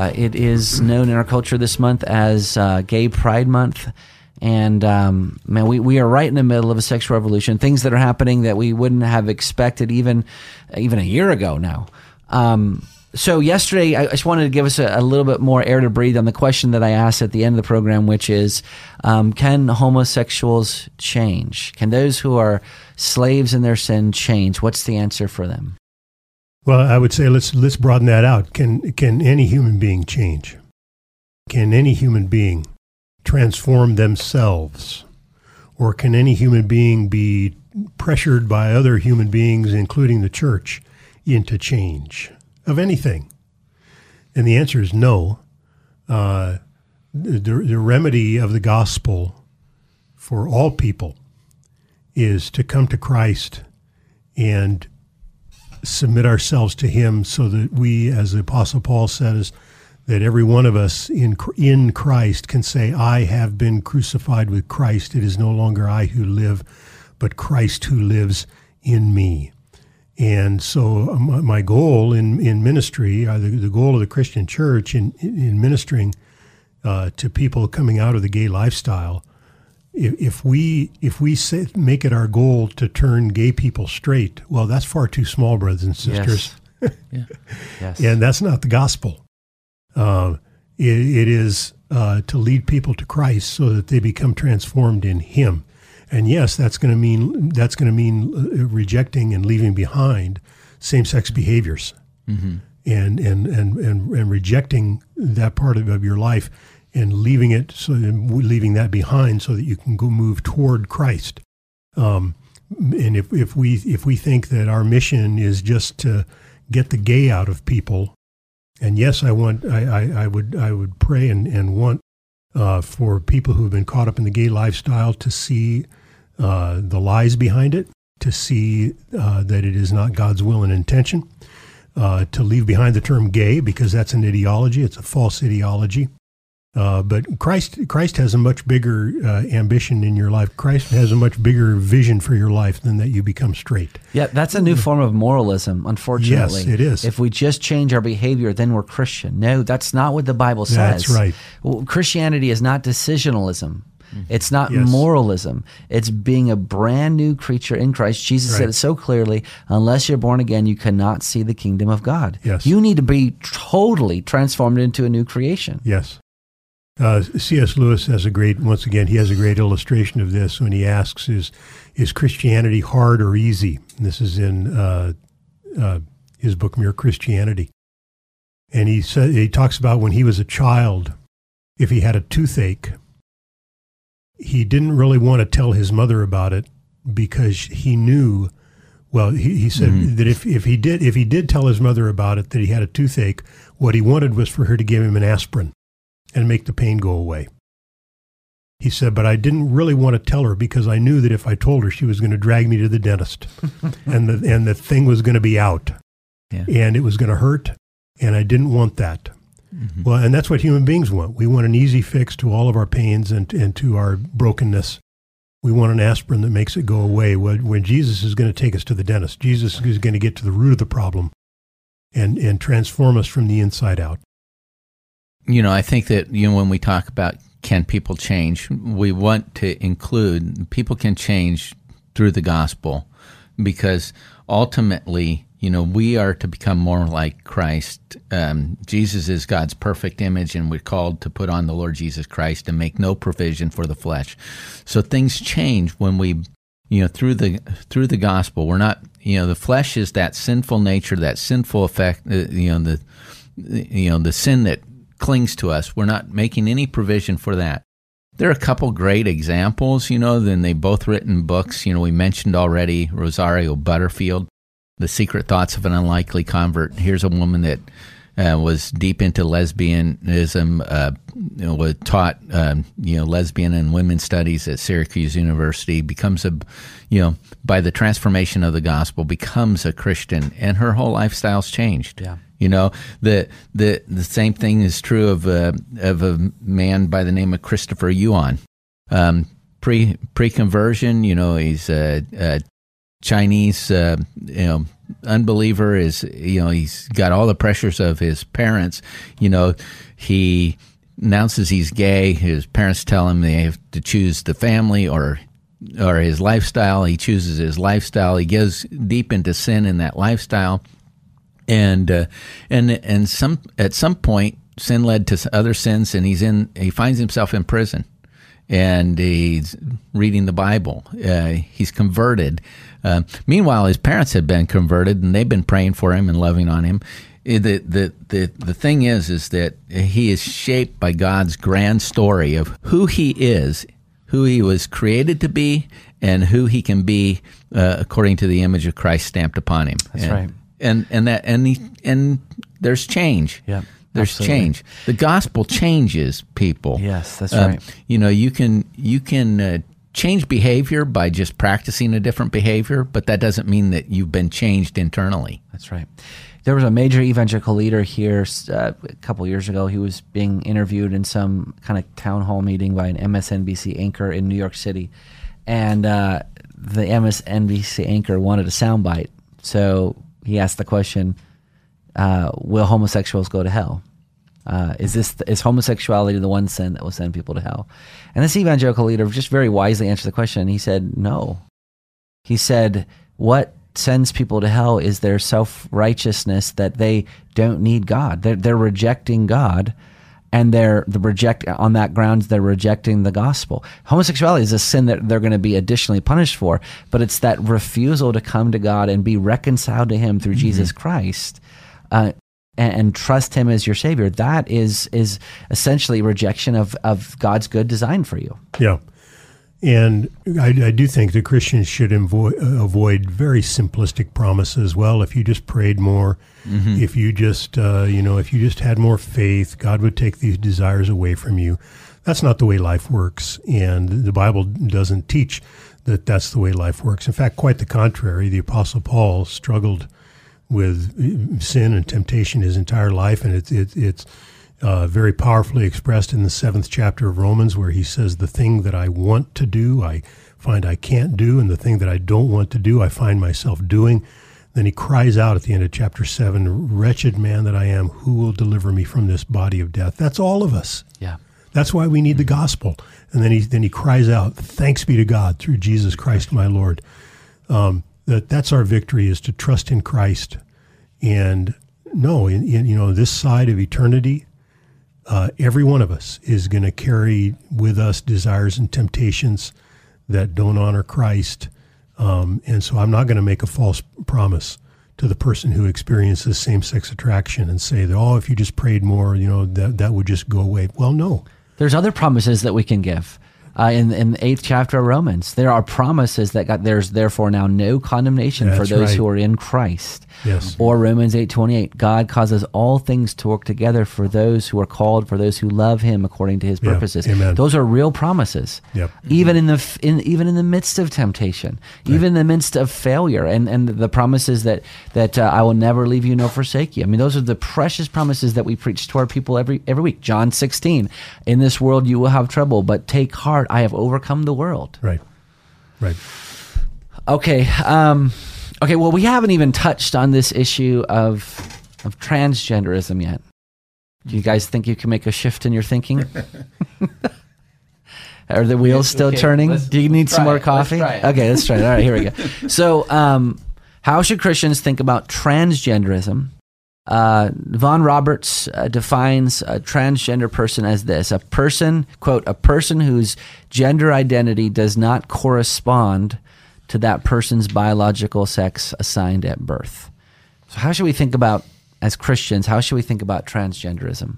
Uh, it is known in our culture this month as uh, Gay Pride Month. And um, man, we, we are right in the middle of a sexual revolution. Things that are happening that we wouldn't have expected even even a year ago now. Um, so yesterday, I just wanted to give us a, a, little bit more air to breathe on the question that I asked at the end of the program, which is, um, can homosexuals change? Can those who are slaves in their sin change? What's the answer for them? Well, I would say let's let's broaden that out. Can can any human being change? Can any human being transform themselves? Or can any human being be pressured by other human beings, including the church, into change of anything? And the answer is no. Uh, the, the remedy of the gospel for all people is to come to Christ and submit ourselves to Him so that we, as the Apostle Paul says, that every one of us in in Christ can say, "I have been crucified with Christ. It is no longer I who live, but Christ who lives in me." And so, um, my goal in in ministry, uh, the, the goal of the Christian Church in in ministering uh, to people coming out of the gay lifestyle, if, if we if we say, make it our goal to turn gay people straight, well, that's far too small, brothers and sisters. Yes. yeah. yes. And that's not the gospel. Uh, it, it is uh, to lead people to Christ so that they become transformed in Him. And yes, that's going to mean that's going to mean uh, rejecting and leaving behind same-sex behaviors, mm-hmm. and, and and and and rejecting that part of, of your life and leaving it so leaving that behind so that you can go move toward Christ. Um, and if, if we if we think that our mission is just to get the gay out of people and yes, I want I, I, I would I would pray and, and want uh, for people who have been caught up in the gay lifestyle to see uh, the lies behind it, to see uh, that it is not God's will and intention, uh, to leave behind the term gay because that's an ideology, it's a false ideology, uh, but Christ, Christ has a much bigger uh, ambition in your life. Christ has a much bigger vision for your life than that you become straight. Yeah, that's a new form of moralism. Unfortunately, yes, it is. If we just change our behavior, then we're Christian. No, that's not what the Bible says. That's right. Well, Christianity is not decisionalism. Mm-hmm. It's not yes. moralism. It's being a brand new creature in Christ. Jesus right. said it so clearly unless you're born again, you cannot see the kingdom of God. Yes. You need to be totally transformed into a new creation. Yes. Uh, C.S. Lewis has a great, once again, he has a great illustration of this when he asks, "Is is Christianity hard or easy?" And this is in uh, uh, his book Mere Christianity, and he said he talks about when he was a child, if he had a toothache, he didn't really want to tell his mother about it because he knew. Well, he, he said mm-hmm. that if, if he did if he did tell his mother about it that he had a toothache, what he wanted was for her to give him an aspirin and make the pain go away. He said, but I didn't really want to tell her because I knew that if I told her, she was going to drag me to the dentist and the, and the thing was going to be out yeah. and it was going to hurt. And I didn't want that. Mm-hmm. Well, and that's what human beings want. We want an easy fix to all of our pains and, and to our brokenness. We want an aspirin that makes it go away. When, when Jesus is going to take us to the dentist, Jesus is going to get to the root of the problem and, and transform us from the inside out you know, I think that you know when we talk about can people change, we want to include people can change through the gospel because ultimately, you know, we are to become more like Christ. Um, Jesus is God's perfect image, and we're called to put on the Lord Jesus Christ and make no provision for the flesh. So things change when we you know through the through the gospel we're not you know the flesh is that sinful nature that sinful effect uh, you know the you know the sin that clings to us we're not making any provision for that there are a couple great examples you know then they both written books you know we mentioned already rosario butterfield the secret thoughts of an unlikely convert here's a woman that uh, was deep into lesbianism, uh, you know, was taught um, you know lesbian and women's studies at Syracuse University. Becomes a you know by the transformation of the gospel becomes a Christian, and her whole lifestyle's changed. Yeah. You know the the the same thing is true of a of a man by the name of Christopher Yuan. Um, pre pre conversion, you know, he's a, a Chinese, uh, you know, unbeliever is, you know, he's got all the pressures of his parents. You know, he announces he's gay. His parents tell him they have to choose the family or or his lifestyle. He chooses his lifestyle. He goes deep into sin in that lifestyle, and uh, and and some at some point sin led to other sins, and he's in. He finds himself in prison, and he's reading the Bible. Uh, he's converted uh, meanwhile, his parents had been converted, and they've been praying for him and loving on him. Uh, the, the, the, the thing is, is that he is shaped by God's grand story of who he is, who he was created to be, and who he can be uh, according to the image of Christ stamped upon him. That's and, right. And and that and he, and there's change. Yeah. There's absolutely. change. The gospel changes people. Yes, that's Uh, right. You know, you can you can uh, change behavior by just practicing a different behavior, but that doesn't mean that you've been changed internally. That's right. There was a major evangelical leader here uh, a couple years ago. He was being interviewed in some kind of town hall meeting by an MSNBC anchor in New York City, and uh, the MSNBC anchor wanted a soundbite. So he asked the question, uh, "Will homosexuals go to hell?" Uh, is this is homosexuality the one sin that will send people to hell? And this evangelical leader just very wisely answered the question. He said, "No." He said, "What sends people to hell is their self righteousness that they don't need God. They're, they're rejecting God." And they're the reject on that grounds they're rejecting the gospel. Homosexuality is a sin that they're going to be additionally punished for, but it's that refusal to come to God and be reconciled to Him through Jesus Christ uh, and, and trust him as your savior that is is essentially rejection of of god's good design for you Yeah. And I, I do think that Christians should avoid, uh, avoid very simplistic promises. Well, if you just prayed more, mm-hmm. if you just, uh, you know, if you just had more faith, God would take these desires away from you. That's not the way life works. And the Bible doesn't teach that that's the way life works. In fact, quite the contrary. The Apostle Paul struggled with uh, sin and temptation his entire life, and it's it, it's uh, very powerfully expressed in the seventh chapter of Romans, where he says, "The thing that I want to do, I find I can't do, and the thing that I don't want to do, I find myself doing." Then he cries out at the end of chapter seven, "Wretched man that I am, who will deliver me from this body of death?" That's all of us. yeah That's why we need the gospel. And then he then he cries out, "Thanks be to God through Jesus Christ, my Lord." Um, that that's our victory is to trust in Christ, and no, in, in you know this side of eternity, uh, every one of us is going to carry with us desires and temptations that don't honor Christ, um, and so I'm not going to make a false promise to the person who experiences same-sex attraction and say that oh, if you just prayed more, you know that that would just go away. Well, no. there's other promises that we can give uh, in in the eighth chapter of Romans. There are promises that God, there's therefore now no condemnation for those right. who are in Christ. Yes. Or Romans eight twenty eight. God causes all things to work together for those who are called, for those who love Him according to His Yeah. purposes. Amen. Those are real promises. Yep. Even in the in even in the midst of temptation, even in the midst of failure, and and the promises that that uh, I will never leave you nor forsake you. I mean, those are the precious promises that we preach to our people every every week. John sixteen. In this world you will have trouble, but take heart. I have overcome the world. Right. Right. Okay. Um, okay. Well, we haven't even touched on this issue of of transgenderism yet. Do you guys think you can make a shift in your thinking? Are the wheels still okay, turning? Do you need some more it. Let's coffee? it. Okay, let's try it. All right, here we go. So, um, how should Christians think about transgenderism? Uh, Vaughan Roberts uh, defines a transgender person as this a person, quote, a person whose gender identity does not correspond to that person's biological sex assigned at birth. So, how should we think about, as Christians, how should we think about transgenderism?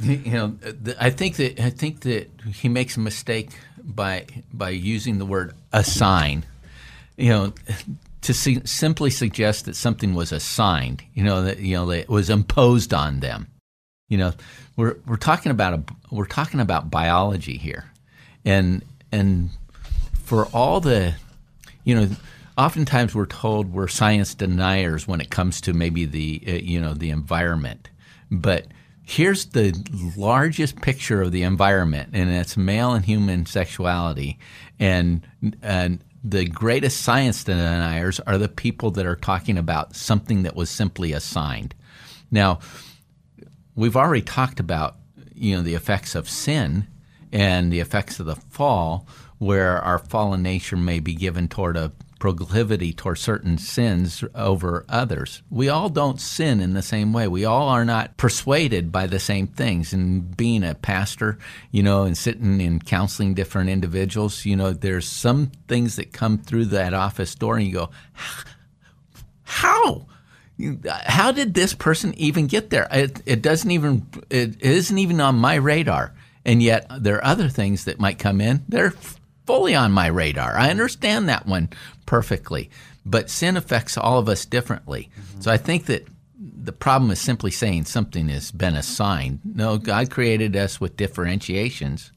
You know, I think that I think that he makes a mistake by by using the word assign. You know, to see, simply suggest that something was assigned. You know that you know that it was imposed on them. You know, we're we're talking about a we're talking about biology here, and and for all the, you know, oftentimes we're told we're science deniers when it comes to maybe the uh, you know the environment, but here's the largest picture of the environment, and it's male and human sexuality, and and the greatest science deniers are the people that are talking about something that was simply assigned. Now, we've already talked about you know the effects of sin and the effects of the fall, where our fallen nature may be given toward a proclivity toward certain sins over others. We all don't sin in the same way. We all are not persuaded by the same things. And being a pastor, you know, and sitting and counseling different individuals, you know, there's some things that come through that office door and you go, how? How did this person even get there? It, it doesn't even, it isn't even on my radar. And yet there are other things that might come in. They're fully on my radar. I understand that one perfectly. But sin affects all of us differently. Mm-hmm. So I think that the problem is simply saying something has been assigned. No, God created us with differentiations,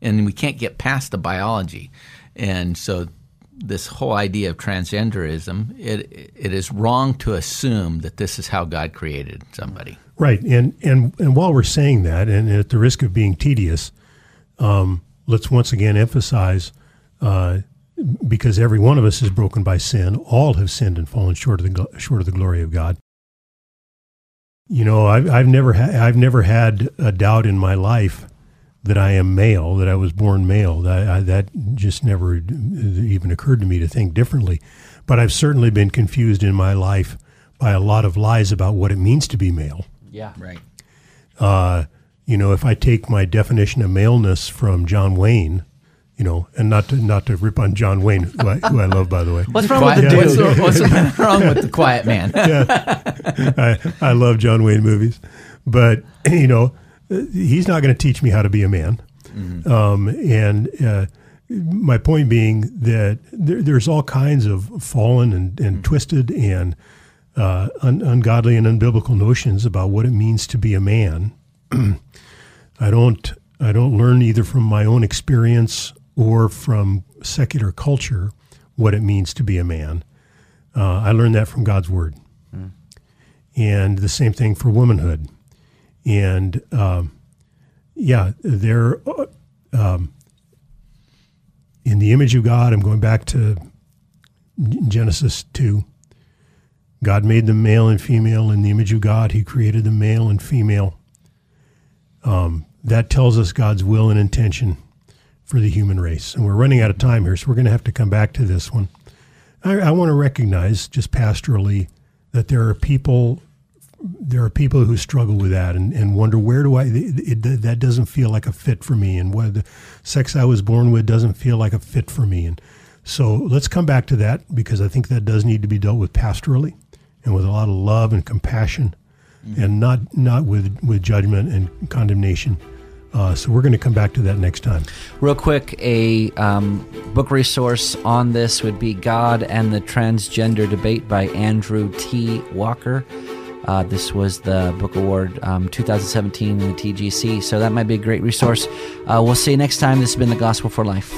and we can't get past the biology. And so this whole idea of transgenderism, it it is wrong to assume that this is how God created somebody. Right, and and and while we're saying that, and at the risk of being tedious, um, let's once again emphasize uh, because every one of us is broken by sin. All have sinned and fallen short of the short of the glory of God. You know, I've, I've never ha- I've never had a doubt in my life that I am male, that I was born male. That I, that just never even occurred to me to think differently. But I've certainly been confused in my life by a lot of lies about what it means to be male. Yeah, right. Uh, you know, if I take my definition of maleness from John Wayne, you know, and not to not to rip on John Wayne, who I, who I love, by the way. What's wrong quiet, with the dude? What's, what's wrong with the quiet man? yeah, I, I love John Wayne movies, but you know, he's not going to teach me how to be a man. Mm-hmm. Um, and uh, my point being that there, there's all kinds of fallen and, and mm-hmm. twisted and uh, un- ungodly and unbiblical notions about what it means to be a man. I don't I don't learn either from my own experience or from secular culture what it means to be a man. Uh, I learned that from God's word. Mm. And the same thing for womanhood. And um, yeah, there, uh, um, in the image of God, I'm going back to Genesis 2. God made them male and female. In the image of God, He created them male and female. Um, that tells us God's will and intention for the human race. And we're running out of time here, so we're going to have to come back to this one. I, I want to recognize, just pastorally, that there are people there are people who struggle with that and, and wonder where do I it, it, that doesn't feel like a fit for me and what the sex I was born with doesn't feel like a fit for me and so let's come back to that because I think that does need to be dealt with pastorally and with a lot of love and compassion mm-hmm. and not not with with judgment and condemnation uh, so we're going to come back to that next time. Real quick, a um, book resource on this would be God and the Transgender Debate by Andrew T. Walker. Uh, this was the Book Award um, 2017 in the TGC, so that might be a great resource. Uh, we'll see you next time. This has been the Gospel for Life.